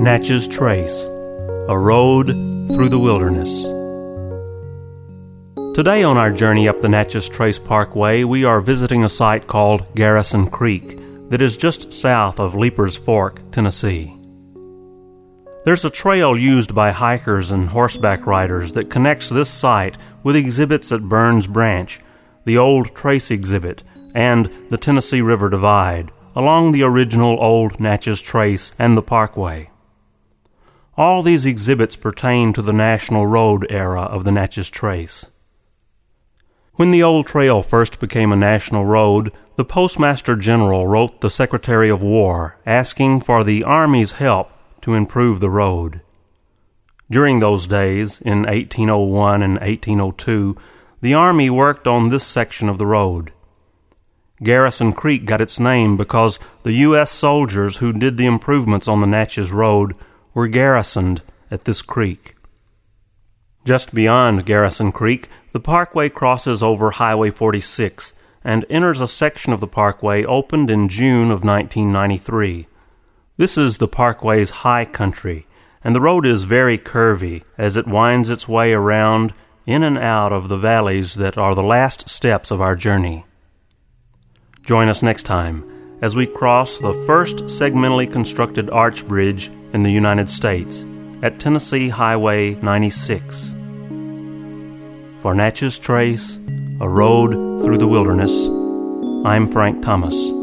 Natchez Trace A Road Through the Wilderness. Today, on our journey up the Natchez Trace Parkway, we are visiting a site called Garrison Creek that is just south of Leiper's Fork, Tennessee. There's a trail used by hikers and horseback riders that connects this site with exhibits at Burns Branch, the old Trace exhibit, and the Tennessee River Divide, along the original old Natchez Trace and the Parkway. All these exhibits pertain to the National Road era of the Natchez Trace. When the old trail first became a national road, the Postmaster General wrote the Secretary of War asking for the Army's help to improve the road. During those days, in 1801 and 1802, the Army worked on this section of the road. Garrison Creek got its name because the U.S. soldiers who did the improvements on the Natchez Road were garrisoned at this creek. Just beyond Garrison Creek, the parkway crosses over Highway 46 and enters a section of the parkway opened in June of 1993. This is the parkway's high country, and the road is very curvy as it winds its way around in and out of the valleys that are the last steps of our journey. Join us next time as we cross the first segmentally constructed arch bridge in the United States at Tennessee Highway 96. For Natchez Trace, a road through the wilderness, I'm Frank Thomas.